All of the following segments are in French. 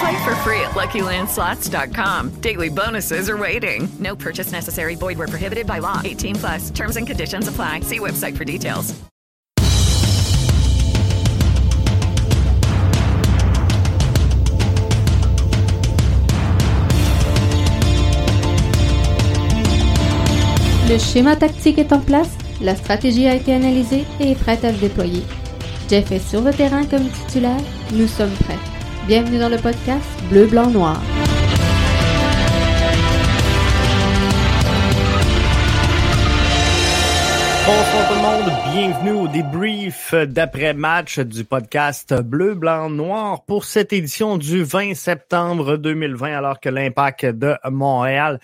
Play for free at LuckyLandSlots.com. Daily bonuses are waiting. No purchase necessary. Void where prohibited by law. 18 plus. Terms and conditions apply. See website for details. Le schéma tactique est en place, la stratégie a été analysée et est prête à se déployer. Jeff est sur le terrain comme titulaire, nous sommes prêts. Bienvenue dans le podcast Bleu, Blanc, Noir. Bonsoir tout le monde, bienvenue au débrief d'après-match du podcast Bleu, Blanc, Noir pour cette édition du 20 septembre 2020 alors que l'Impact de Montréal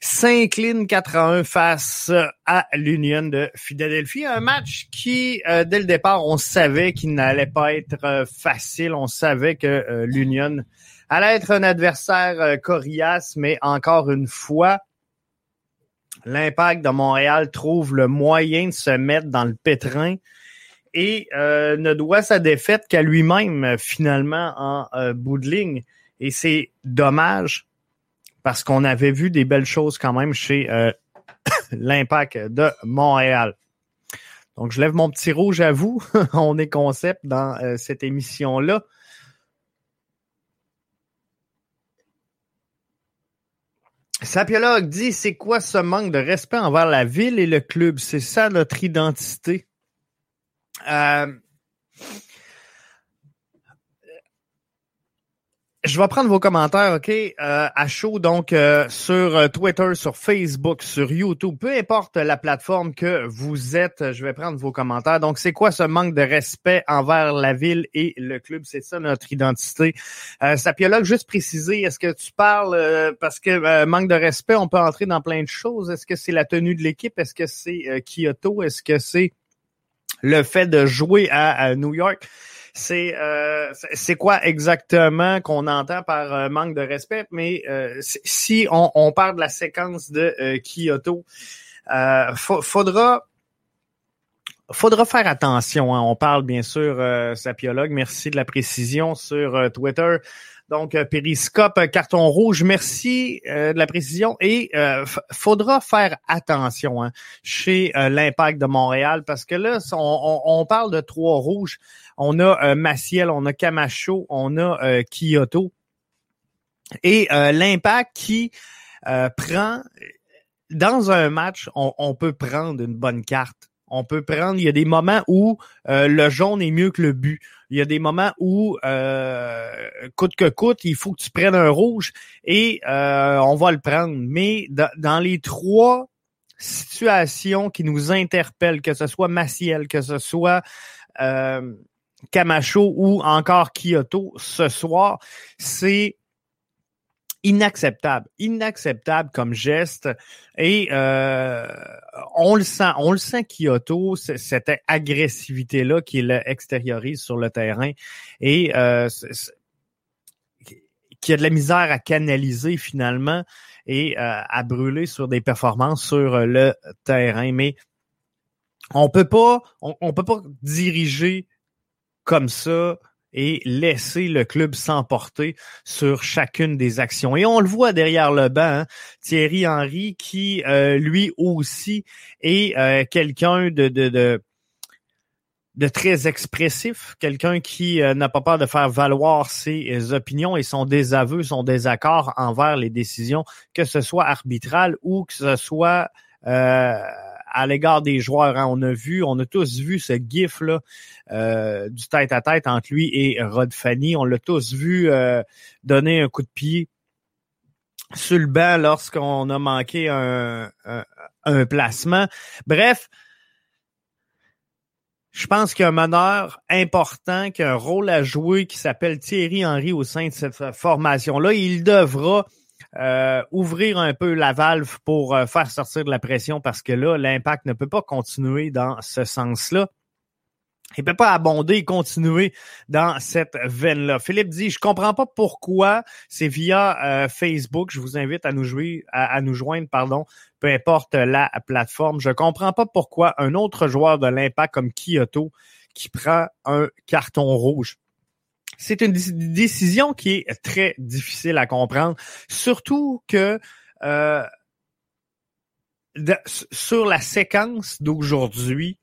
s'incline 4 à 1 face à l'Union de Philadelphie. Un match qui, euh, dès le départ, on savait qu'il n'allait pas être euh, facile. On savait que euh, l'Union allait être un adversaire coriace, mais encore une fois, l'impact de Montréal trouve le moyen de se mettre dans le pétrin et euh, ne doit sa défaite qu'à lui-même finalement en euh. Et c'est dommage parce qu'on avait vu des belles choses quand même chez euh, l'impact de Montréal. Donc je lève mon petit rouge à vous. On est concept dans euh, cette émission-là. Sapiologue dit c'est quoi ce manque de respect envers la ville et le club? C'est ça notre identité. Euh, Je vais prendre vos commentaires, OK, euh, à chaud, donc euh, sur euh, Twitter, sur Facebook, sur YouTube, peu importe la plateforme que vous êtes, je vais prendre vos commentaires. Donc, c'est quoi ce manque de respect envers la ville et le club? C'est ça notre identité. Euh, Sapiologue, juste préciser, est-ce que tu parles, euh, parce que euh, manque de respect, on peut entrer dans plein de choses. Est-ce que c'est la tenue de l'équipe? Est-ce que c'est euh, Kyoto? Est-ce que c'est le fait de jouer à New York? C'est euh, c'est quoi exactement qu'on entend par euh, manque de respect, mais euh, si on, on, parle de la séquence de Kyoto, faudra faudra faire attention. Hein. On parle bien sûr, Sapiologue, merci de la précision sur Twitter. Donc, périscope, carton rouge, merci de la précision. Et faudra faire attention hein, chez l'Impact de Montréal parce que là, on, on, on, parle de trois rouges. On a Maciel, on a Camacho, on a Kyoto. Et l'Impact qui prend, dans un match, on, peut prendre une bonne carte on peut prendre, il y a des moments où euh, le jaune est mieux que le but. Il y a des moments où, euh, coûte que coûte, il faut que tu prennes un rouge et euh, on va le prendre. Mais dans les trois situations qui nous interpellent, que ce soit Maciel, que ce soit euh, Camacho ou encore Kyoto, ce soir, c'est inacceptable, inacceptable comme geste. Et euh, on le sent, on le sent Kyoto, cette agressivité-là qu'il extériorise sur le terrain et euh, qui a de la misère à canaliser finalement et euh, à brûler sur des performances sur le terrain. Mais on peut pas, on, on peut pas diriger comme ça et laisser le club s'emporter sur chacune des actions. Et on le voit derrière le banc, hein, Thierry Henry qui euh, lui aussi est euh, quelqu'un de, de, très expressif, quelqu'un qui euh, n'a pas peur de faire valoir ses opinions et son désaveu, son désaccord envers les décisions, que ce soit arbitrales ou que ce soit à l'égard des joueurs. Hein. On a vu, on a tous vu ce gif là euh, du tête à tête entre lui et Rod Fanny. On l'a tous vu euh, donner un coup de pied sur le banc lorsqu'on a manqué un, un, placement. Bref, je pense qu'il y a un meneur important qui a un rôle à jouer qui s'appelle Thierry Henry au sein de cette formation-là. Il devra euh, ouvrir un peu la valve pour euh, faire sortir de la pression parce que là, l'impact ne peut pas continuer dans ce sens-là. Il peut pas abonder et continuer dans cette veine-là. Philippe dit, je comprends pas pourquoi c'est via euh, Facebook. Je vous invite à nous jouer, à, nous joindre, pardon, peu importe la plateforme. Je comprends pas pourquoi un autre joueur de l'impact comme Kyoto qui prend un carton rouge c'est une décision qui est très difficile à comprendre, surtout que euh, sur la séquence d'aujourd'hui,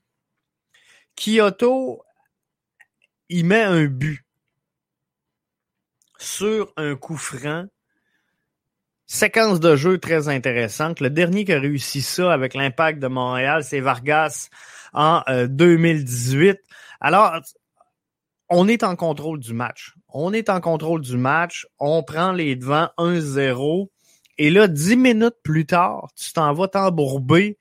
Kyoto, il met un but sur un coup franc. Séquence de jeu très intéressante. Le dernier qui a réussi ça avec l'impact de Montréal, c'est Vargas en 2018. Euh, Alors, on est en contrôle du match. On est en contrôle du match. On prend les devants 1-0. Et là, dix minutes plus tard, tu t'en vas t'embourber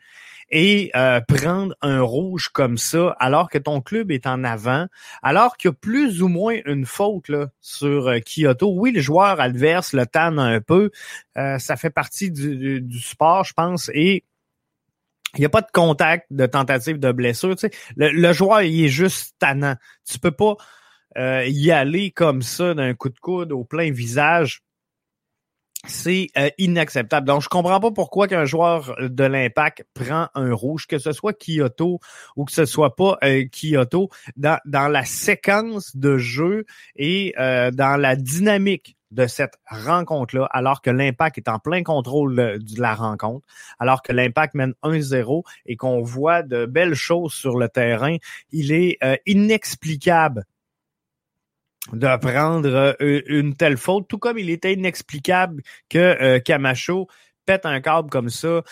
et euh, prendre un rouge comme ça, alors que ton club est en avant, alors qu'il y a plus ou moins une faute là, sur euh, Kyoto. Oui, le joueur adverse le tanne un peu. Euh, ça fait partie du, du sport, je pense. Et il n'y a pas de contact, de tentative de blessure. Tu sais. le, joueur, il est juste tannant. Tu peux pas euh, y aller comme ça d'un coup de coude au plein visage. C'est euh, inacceptable. Donc, je comprends pas pourquoi qu'un joueur de l'Impact prend un rouge, que ce soit Kyoto ou que ce soit pas euh, Kyoto, dans, dans la séquence de jeu et dans la dynamique de cette rencontre-là, alors que l'Impact est en plein contrôle de la rencontre, alors que l'Impact mène 1-0 et qu'on voit de belles choses sur le terrain, il est euh, inexplicable de prendre euh, une telle faute, tout comme il était inexplicable que euh, Camacho pète un câble comme ça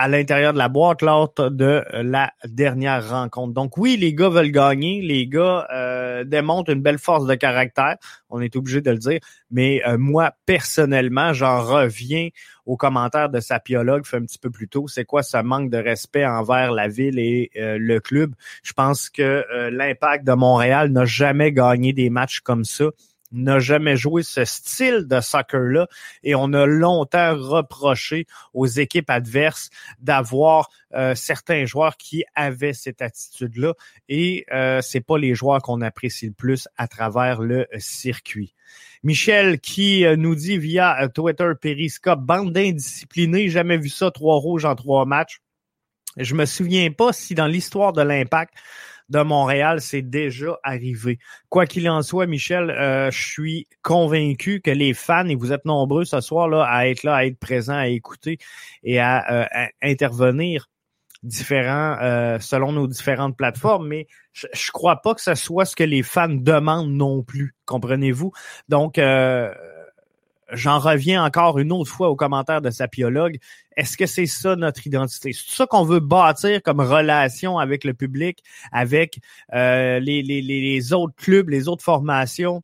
à l'intérieur de la boîte lors de la dernière rencontre. Donc oui, les gars veulent gagner, les gars euh, démontrent une belle force de caractère, on est obligé de le dire, mais euh, moi personnellement, j'en reviens aux commentaires de Sapiologue fait un petit peu plus tôt, c'est quoi ce manque de respect envers la ville et euh, le club? Je pense que l'impact de Montréal n'a jamais gagné des matchs comme ça n'a jamais joué ce style de soccer-là et on a longtemps reproché aux équipes adverses d'avoir euh, certains joueurs qui avaient cette attitude-là et euh, c'est pas les joueurs qu'on apprécie le plus à travers le circuit. Michel qui euh, nous dit via euh, Twitter Periscope, bande d'indisciplinés, jamais vu ça, trois rouges en trois matchs. Je me souviens pas si dans l'histoire de l'impact, de Montréal, c'est déjà arrivé. Quoi qu'il en soit, Michel, euh, je suis convaincu que les fans, et vous êtes nombreux ce soir là à être là, à être présents, à écouter et à, euh, intervenir différents euh, selon nos différentes plateformes, mais je, je crois pas que ce soit ce que les fans demandent non plus, comprenez-vous? Donc j'en reviens encore une autre fois aux commentaires de Sapiologue. Est-ce que c'est ça notre identité? C'est ça qu'on veut bâtir comme relation avec le public, avec euh, les, les, les, autres clubs, les autres formations?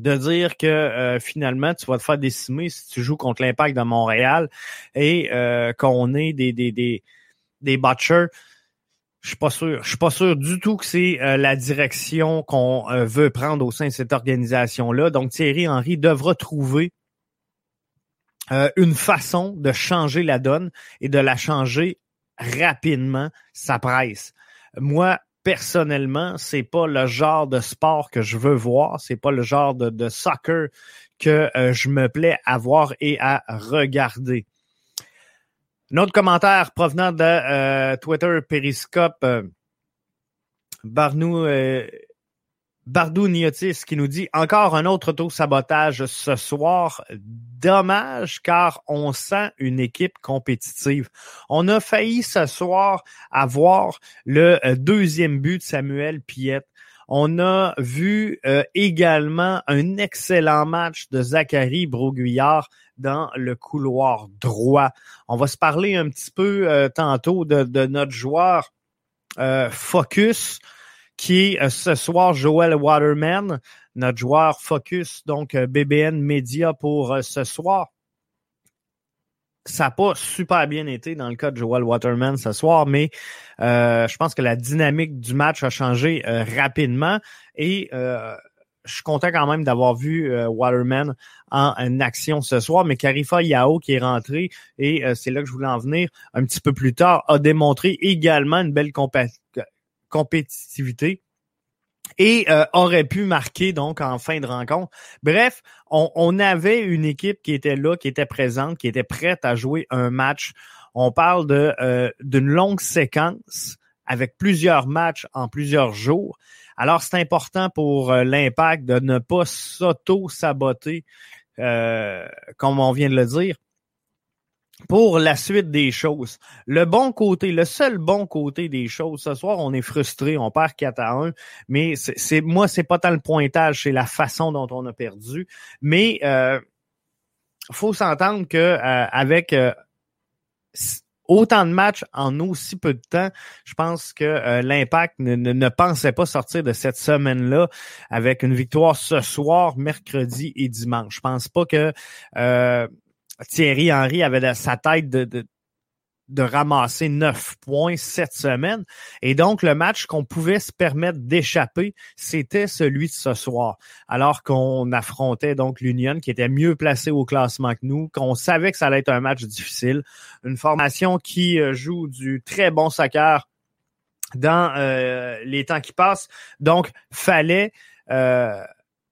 de dire que euh, finalement tu vas te faire décimer si tu joues contre l'impact de Montréal et euh, qu'on est des des des, des butchers je suis pas sûr. Je suis pas sûr du tout que c'est euh, la direction qu'on euh, veut prendre au sein de cette organisation-là. Donc Thierry Henry devra trouver euh, une façon de changer la donne et de la changer rapidement. Ça presse. Moi, personnellement, c'est pas le genre de sport que je veux voir. C'est pas le genre de soccer que je me plais à voir et à regarder. Un autre commentaire provenant de euh, Twitter Periscope, euh, Barnou, euh, Bardou Niotis qui nous dit encore un autre auto-sabotage ce soir. Dommage car on sent une équipe compétitive. On a failli ce soir avoir le deuxième but de Samuel Piette. On a vu également un excellent match de Zachary Broguillard dans le couloir droit. On va se parler un petit peu tantôt de, de, notre joueur Focus qui est ce soir Joel Waterman, notre joueur Focus, donc BBN Media pour ce soir ça n'a pas super bien été dans le cas de Joel Waterman ce soir, mais euh, je pense que la dynamique du match a changé euh, rapidement et euh, je suis content quand même d'avoir vu Waterman en, action ce soir, mais Carifa Yao qui est rentré, et c'est là que je voulais en venir un petit peu plus tard, a démontré également une belle compétitivité et euh, aurait pu marquer donc en fin de rencontre. Bref, on, avait une équipe qui était là, qui était présente, qui était prête à jouer un match. On parle de euh, d'une longue séquence avec plusieurs matchs en plusieurs jours. Alors c'est important pour euh, l'impact de ne pas s'auto-saboter, comme on vient de le dire pour la suite des choses. Le bon côté, le seul bon côté des choses, ce soir, on est frustré, on perd 4 à 1, mais c'est moi, c'est pas tant le pointage, c'est la façon dont on a perdu. Mais euh, faut s'entendre que euh, avec euh, autant de matchs en aussi peu de temps, je pense que euh, l'Impact ne, pensait pas sortir de cette semaine-là avec une victoire ce soir, mercredi et dimanche. Je pense pas que Thierry Henry avait sa tête de, de ramasser neuf points cette semaine. Et donc, le match qu'on pouvait se permettre d'échapper, c'était celui de ce soir. Alors qu'on affrontait donc l'Union, qui était mieux placé au classement que nous, qu'on savait que ça allait être un match difficile. Une formation qui euh, joue du très bon soccer dans euh, les temps qui passent. Donc, fallait euh,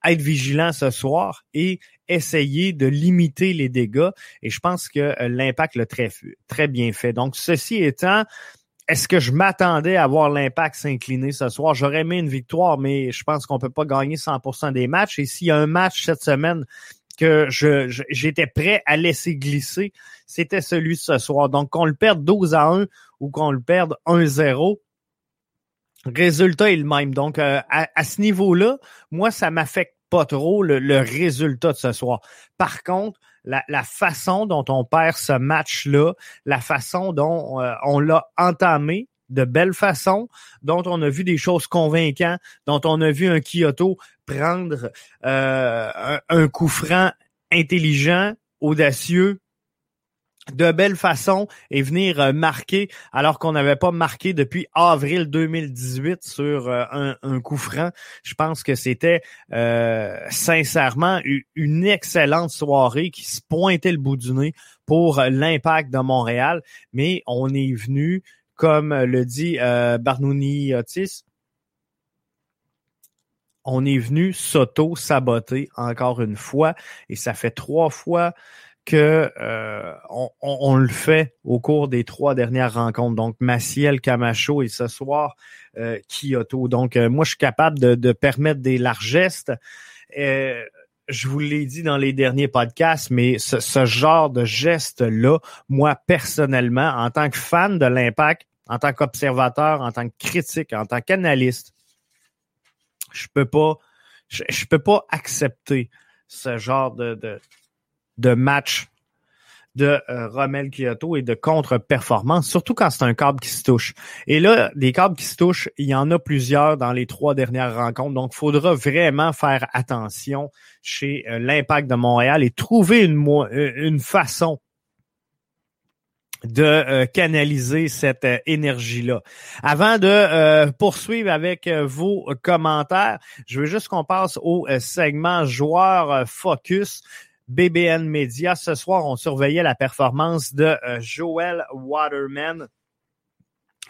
être vigilant ce soir et essayer de limiter les dégâts. Et je pense que euh, l'impact l'a très, très bien fait. Donc, ceci étant, est-ce que je m'attendais à voir l'impact s'incliner ce soir? J'aurais aimé une victoire, mais je pense qu'on peut pas gagner 100% des matchs. Et s'il y a un match cette semaine que je, j'étais prêt à laisser glisser, c'était celui ce soir. Donc, qu'on le perde 12 à 1 ou qu'on le perde 1-0, résultat est le même. Donc, euh, à, ce niveau-là, moi, ça m'affecte pas trop le, résultat de ce soir. Par contre, la, façon dont on perd ce match-là, la façon dont euh, on l'a entamé, de belle façon, dont on a vu des choses convaincantes, dont on a vu un Kyoto prendre euh, un, coup franc intelligent, audacieux, de belle façon et venir euh, marquer alors qu'on n'avait pas marqué depuis avril 2018 sur euh, un, coup franc. Je pense que c'était euh, sincèrement une excellente soirée qui se pointait le bout du nez pour l'impact de Montréal, mais on est venu, comme le dit Barnouni Otis, on est venu s'auto-saboter encore une fois et ça fait trois fois que euh, on, le fait au cours des trois dernières rencontres. Donc, Maciel, Camacho et ce soir, euh, Kyoto. Donc, euh, moi, je suis capable de, permettre des largesses. je vous l'ai dit dans les derniers podcasts, mais ce, ce genre de geste-là, moi, personnellement, en tant que fan de l'impact, en tant qu'observateur, en tant que critique, en tant qu'analyste, je peux pas, je, peux pas accepter ce genre de, de de match de euh, Romel Kyoto et de contre-performance, surtout quand c'est un câble qui se touche. Et là, des câbles qui se touchent, il y en a plusieurs dans les trois dernières rencontres, donc il faudra vraiment faire attention chez euh, l'Impact de Montréal et trouver une, euh, une façon de canaliser cette énergie-là. Avant de poursuivre avec vos commentaires, je veux juste qu'on passe au segment joueur focus. BBN Media. Ce soir, on surveillait la performance de euh, Joel Waterman.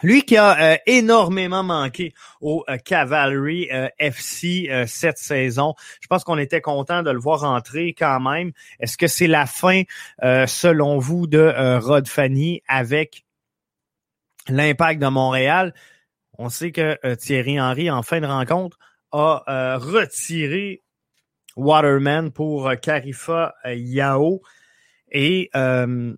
Lui qui a euh, énormément manqué au euh, Cavalry FC cette saison. Je pense qu'on était content de le voir rentrer quand même. Est-ce que c'est la fin, selon vous, de Rod Fanny avec l'impact de Montréal? On sait que Thierry Henry, en fin de rencontre, a retiré Waterman pour euh, Carifa euh, Yao. Et euh,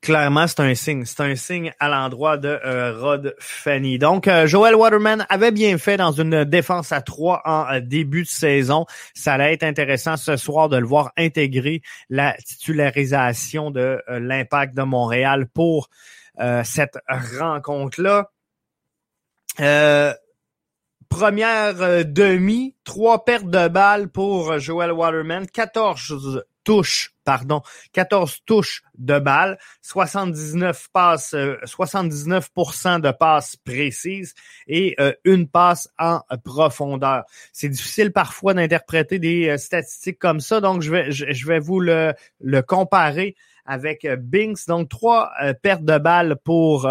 clairement, c'est un signe. C'est un signe à l'endroit de euh, Rod Fanny. Donc, euh, Joel Waterman avait bien fait dans une défense à trois en euh, début de saison. Ça allait être intéressant ce soir de le voir intégrer la titularisation de l'impact de Montréal pour cette rencontre-là. Première demi, trois pertes de balles pour Joel Waterman, 14 touches, pardon, 14 touches de balles, 79 passes, 79% euh, de passes précises et euh, une passe en profondeur. C'est difficile parfois d'interpréter des euh, statistiques comme ça, donc je vais, je, vais vous le, le comparer avec Binks. Donc, trois pertes de balles pour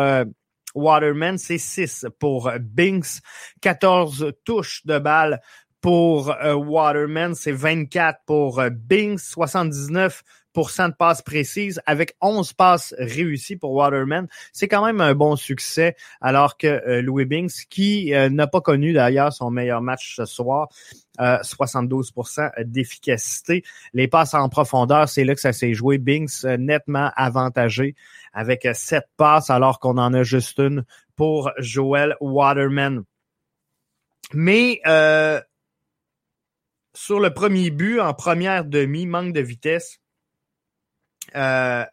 Waterman, c'est 6 pour Binks, 14 touches de balles pour euh, Waterman, c'est 24 pour euh, Bing, 79% de passes précises avec 11 passes réussies pour Waterman. C'est quand même un bon succès alors que euh, Louis Binks, qui n'a pas connu d'ailleurs son meilleur match ce soir, 72% d'efficacité. Les passes en profondeur, c'est là que ça s'est joué. Binks nettement avantagé avec 7 passes alors qu'on en a juste une pour Joel Waterman. Mais sur le premier but, en première demi, manque de vitesse. Euh,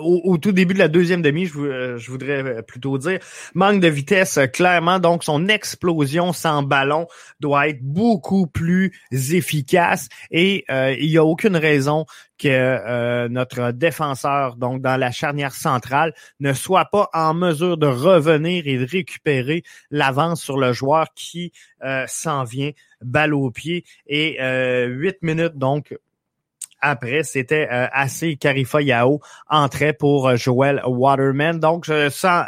au, tout début de la deuxième demi, je, euh, je, voudrais plutôt dire, manque de vitesse, euh, clairement. Donc, son explosion sans ballon doit être beaucoup plus efficace et il n'y a aucune raison que notre défenseur, donc dans la charnière centrale, ne soit pas en mesure de revenir et de récupérer l'avance sur le joueur qui s'en vient balle au pied. Et huit minutes, donc, après, c'était euh, assez Carifa Yao entrait pour euh, Joel Waterman. Donc, sans,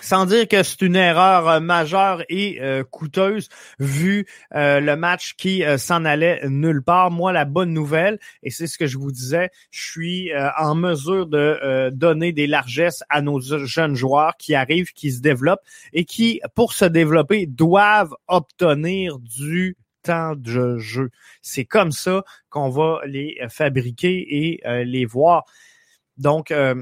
sans dire que c'est une erreur euh, majeure et coûteuse vu le match qui s'en allait nulle part. Moi, la bonne nouvelle, et c'est ce que je vous disais, je suis en mesure de donner des largesses à nos jeunes joueurs qui arrivent, qui se développent et qui, pour se développer, doivent obtenir du de jeu. C'est comme ça qu'on va les fabriquer et euh, les voir. Donc, euh,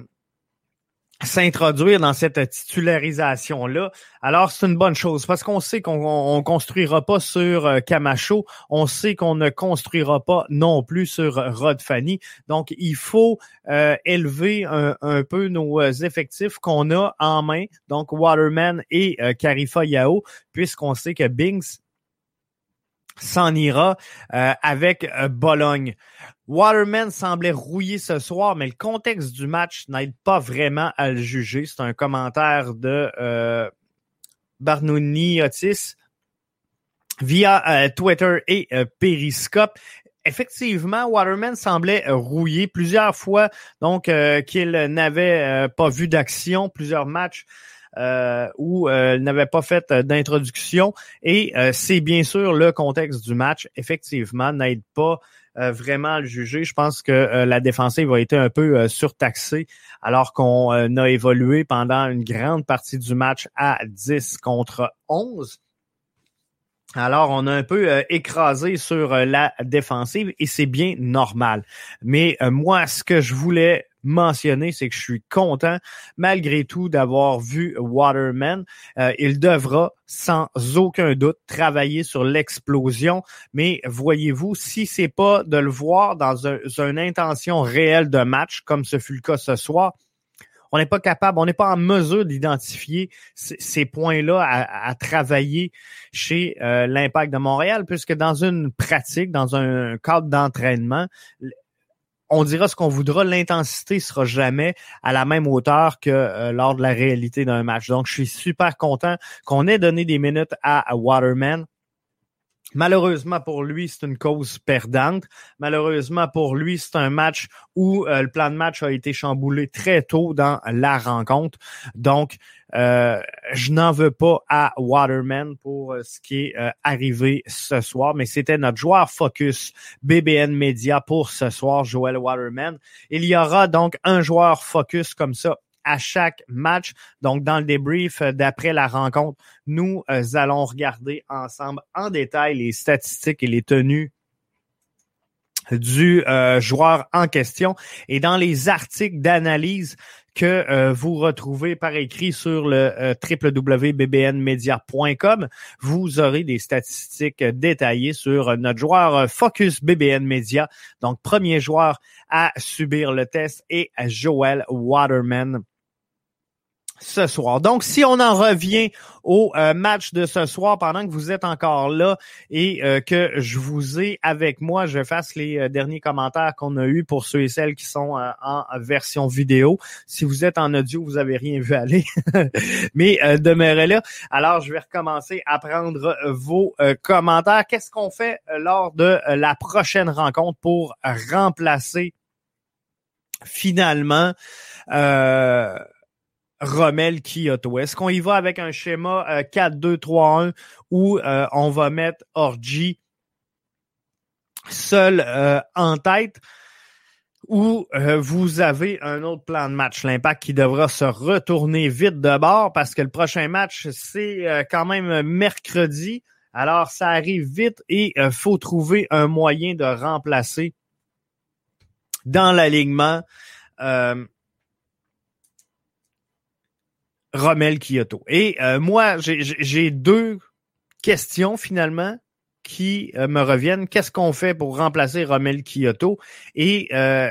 s'introduire dans cette titularisation-là, alors c'est une bonne chose parce qu'on sait qu'on ne construira pas sur euh, Camacho, on sait qu'on ne construira pas non plus sur Rod Fanny. Donc, il faut élever un, peu nos effectifs qu'on a en main, donc Waterman et Carifa Yao, puisqu'on sait que Bings s'en ira euh, avec euh, Bologne. Waterman semblait rouillé ce soir, mais le contexte du match n'aide pas vraiment à le juger. C'est un commentaire de euh, Barnouni Otis via euh, Twitter et Periscope. Effectivement, Waterman semblait rouillé plusieurs fois, donc qu'il n'avait pas vu d'action, plusieurs matchs euh, où euh, n'avait pas fait euh, d'introduction. Et euh, c'est bien sûr le contexte du match, effectivement, n'aide pas vraiment à le juger. Je pense que la défensive a été un peu surtaxée alors qu'on a évolué pendant une grande partie du match à 10 contre 11. Alors, on a un peu écrasé sur la défensive et c'est bien normal. Mais moi, ce que je voulais mentionner, c'est que je suis content malgré tout d'avoir vu Waterman. Euh, il devra sans aucun doute travailler sur l'explosion, mais voyez-vous, si c'est pas de le voir dans une intention réelle de match, comme ce fut le cas ce soir, on n'est pas capable, on n'est pas en mesure d'identifier ces points-là à, travailler chez euh, l'Impact de Montréal, puisque dans une pratique, dans un cadre d'entraînement, on dira ce qu'on voudra, l'intensité sera jamais à la même hauteur que euh, lors de la réalité d'un match. Donc, je suis super content qu'on ait donné des minutes à, Waterman. Malheureusement pour lui, c'est une cause perdante. Malheureusement pour lui, c'est un match où euh, le plan de match a été chamboulé très tôt dans la rencontre. Donc, euh, je n'en veux pas à Waterman pour euh, ce qui est arrivé ce soir, mais c'était notre joueur focus BBN Media pour ce soir, Joel Waterman. Il y aura donc un joueur focus comme ça à chaque match. Donc, dans le débrief d'après la rencontre, nous allons regarder ensemble en détail les statistiques et les tenues du euh, joueur en question. Et dans les articles d'analyse que euh, vous retrouvez par écrit sur le euh, www.bbnmedia.com, vous aurez des statistiques détaillées sur notre joueur Focus BBN Media. Donc, premier joueur à subir le test est Joel Waterman ce soir. Donc, si on en revient au euh, match de ce soir, pendant que vous êtes encore là et euh, que je vous ai avec moi, je fasse les euh, derniers commentaires qu'on a eus pour ceux et celles qui sont en version vidéo. Si vous êtes en audio, vous avez rien vu aller, mais demeurez là. Alors, je vais recommencer à prendre vos commentaires. Qu'est-ce qu'on fait lors de la prochaine rencontre pour remplacer finalement Rommel Kyoto. Est-ce qu'on y va avec un schéma 4-2-3-1 euh, où euh, on va mettre Orji seul euh, en tête ou vous avez un autre plan de match, l'impact qui devra se retourner vite de bord parce que le prochain match, c'est quand même mercredi. Alors, ça arrive vite et il faut trouver un moyen de remplacer dans l'alignement Rommel Kyoto. Et euh, moi, j'ai deux questions finalement qui euh, me reviennent. Qu'est-ce qu'on fait pour remplacer Rommel Kyoto? Et euh,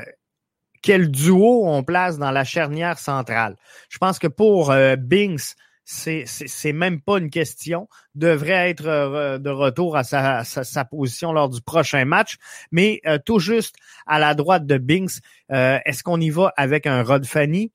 quel duo on place dans la charnière centrale? Je pense que pour Binks, c'est même pas une question. Devrait être de retour à sa, sa, position lors du prochain match. Mais tout juste à la droite de Binks, est-ce qu'on y va avec un Rod Fanny?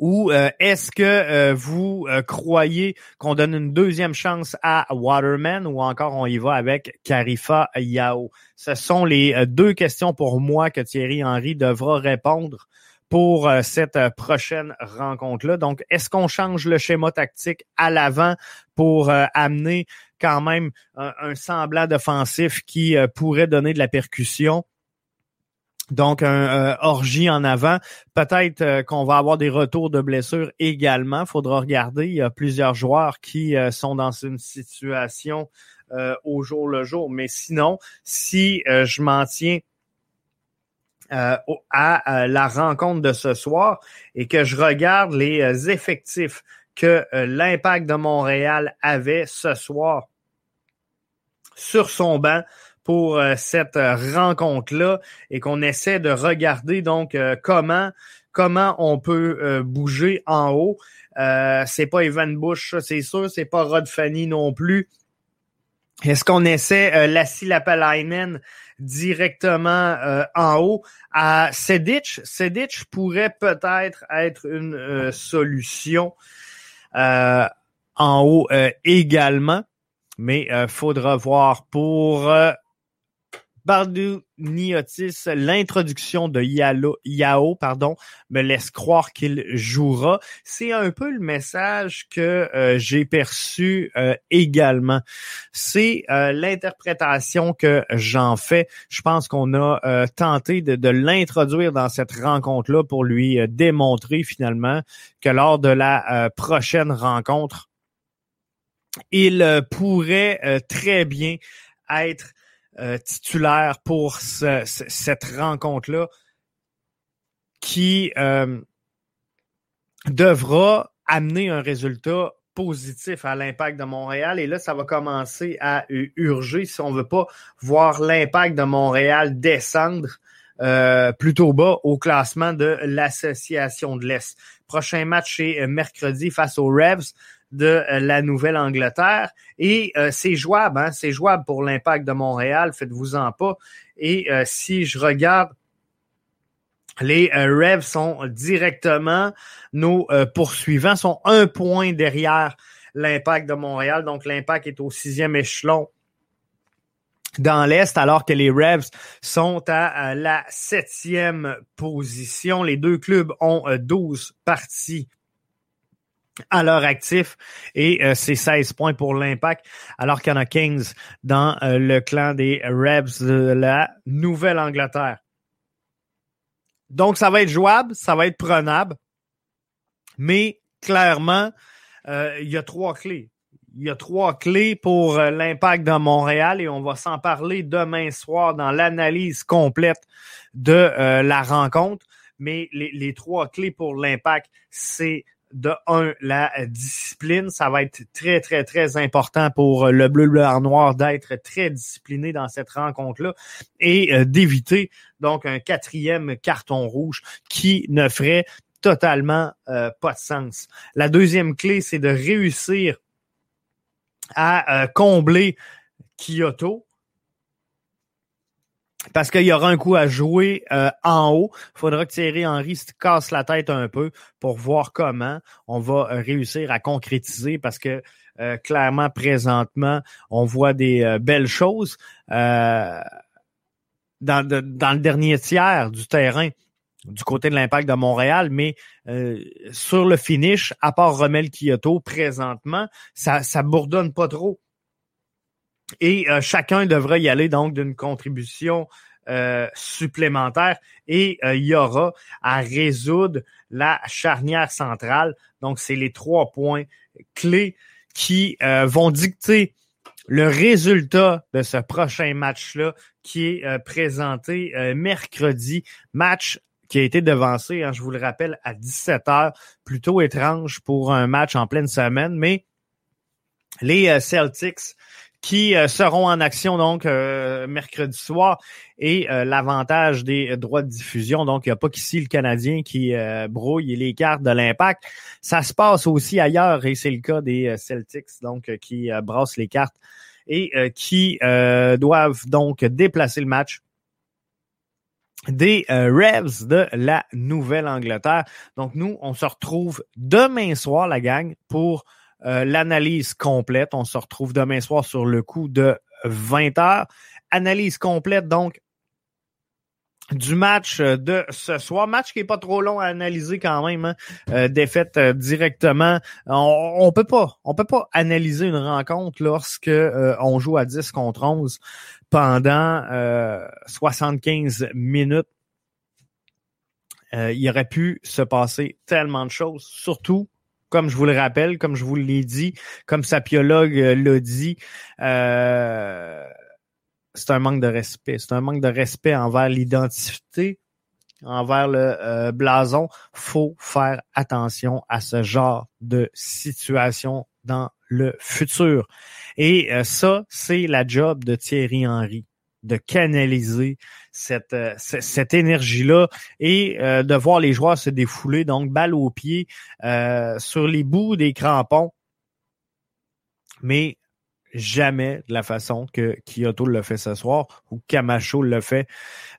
Ou euh, est-ce que euh, vous euh, croyez qu'on donne une deuxième chance à Waterman ou encore on y va avec Carifa Yao? Ce sont les deux questions pour moi que Thierry Henry devra répondre pour cette prochaine rencontre-là. Donc, est-ce qu'on change le schéma tactique à l'avant pour amener quand même un, un semblant d'offensif qui pourrait donner de la percussion? Donc, un euh, orgie en avant. Peut-être euh, qu'on va avoir des retours de blessures également. Faudra regarder. Il y a plusieurs joueurs qui euh, sont dans une situation au jour le jour. Mais sinon, si je m'en tiens à la rencontre de ce soir et que je regarde les effectifs que l'impact de Montréal avait ce soir sur son banc, pour euh, cette euh, rencontre-là et qu'on essaie de regarder donc euh, comment comment on peut bouger en haut. c'est pas Evan Bush, c'est sûr, c'est pas Rod Fanny non plus. Est-ce qu'on essaie Lassie Lapalainen directement en haut? À Sedic? Sedic pourrait peut-être être une solution en haut également, mais faudra voir pour Bardu Niotis, l'introduction de Yao, pardon, me laisse croire qu'il jouera. C'est un peu le message que euh, j'ai perçu euh, également. C'est euh, l'interprétation que j'en fais. Je pense qu'on a tenté de, de l'introduire dans cette rencontre-là pour lui démontrer finalement que lors de la prochaine rencontre, il pourrait très bien être euh, titulaire pour cette rencontre-là qui euh, devra amener un résultat positif à l'impact de Montréal. Et là, ça va commencer à urger si on veut pas voir l'impact de Montréal descendre euh, plutôt bas au classement de l'Association de l'Est. Prochain match est mercredi face aux Revs de euh, la Nouvelle-Angleterre. Et euh, c'est jouable, hein? c'est jouable pour l'impact de Montréal, faites-vous-en pas. Et euh, si je regarde, les Revs sont directement nos poursuivants, sont un point derrière l'impact de Montréal. Donc l'impact est au sixième échelon dans l'Est, alors que les Revs sont à, la septième position. Les deux clubs ont 12 parties à leur actif et euh, c'est 16 points pour l'impact alors qu'il y en a 15 dans euh, le clan des Rebs de la Nouvelle-Angleterre. Donc ça va être jouable, ça va être prenable, mais clairement, euh, il y a trois clés. il y a trois clés pour euh, l'impact de Montréal et on va s'en parler demain soir dans l'analyse complète de la rencontre. Mais les trois clés pour l'impact, c'est de un, la discipline. Ça va être très, très, très important pour le bleu, bleu, noir d'être très discipliné dans cette rencontre-là et euh, d'éviter donc un quatrième carton rouge qui ne ferait totalement euh, pas de sens. La deuxième clé, c'est de réussir à euh, combler Kyoto parce qu'il y aura un coup à jouer euh, en haut. Il faudra que Thierry Henry se casse la tête un peu pour voir comment on va euh, réussir à concrétiser parce que euh, clairement, présentement, on voit des belles choses dans, dans le dernier tiers du terrain du côté de l'impact de Montréal, mais sur le finish, à part Romel Kyoto, présentement, ça, ça bourdonne pas trop. Et euh, chacun devra y aller donc d'une contribution euh, supplémentaire et euh, il y aura à résoudre la charnière centrale. Donc, c'est les trois points clés qui vont dicter le résultat de ce prochain match-là qui est présenté mercredi. Match qui a été devancé, hein, je vous le rappelle, à 17 heures. Plutôt étrange pour un match en pleine semaine, mais les Celtics qui euh, seront en action donc euh, mercredi soir et euh, l'avantage des droits de diffusion. Donc, il n'y a pas qu'ici le Canadien qui brouille les cartes de l'impact. Ça se passe aussi ailleurs et c'est le cas des Celtics donc qui brassent les cartes et qui doivent donc déplacer le match des Revs de la Nouvelle-Angleterre. Donc, nous, on se retrouve demain soir, la gang, pour euh, l'analyse complète. On se retrouve demain soir sur le coup de 20 heures. Analyse complète, donc, du match de ce soir. Match qui est pas trop long à analyser quand même. Hein. Euh, défaite euh, directement. On, on, peut pas, on peut pas analyser une rencontre lorsque on joue à 10 contre 11 pendant 75 minutes. il aurait pu se passer tellement de choses, surtout comme je vous le rappelle, comme je vous l'ai dit, comme Sapiologue euh, l'a dit, euh, c'est un manque de respect. C'est un manque de respect envers l'identité, envers le euh, blason. faut faire attention à ce genre de situation dans le futur. Et ça, c'est la job de Thierry Henry de canaliser cette, euh, cette énergie-là et euh, de voir les joueurs se défouler, donc balle au pied euh, sur les bouts des crampons, mais jamais de la façon que Kyoto le fait ce soir ou Camacho le fait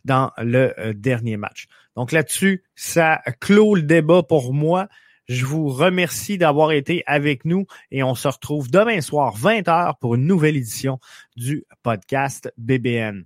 dans le dernier match. Donc là-dessus, ça clôt le débat pour moi. Je vous remercie d'avoir été avec nous et on se retrouve demain soir 20h pour une nouvelle édition du podcast BBN.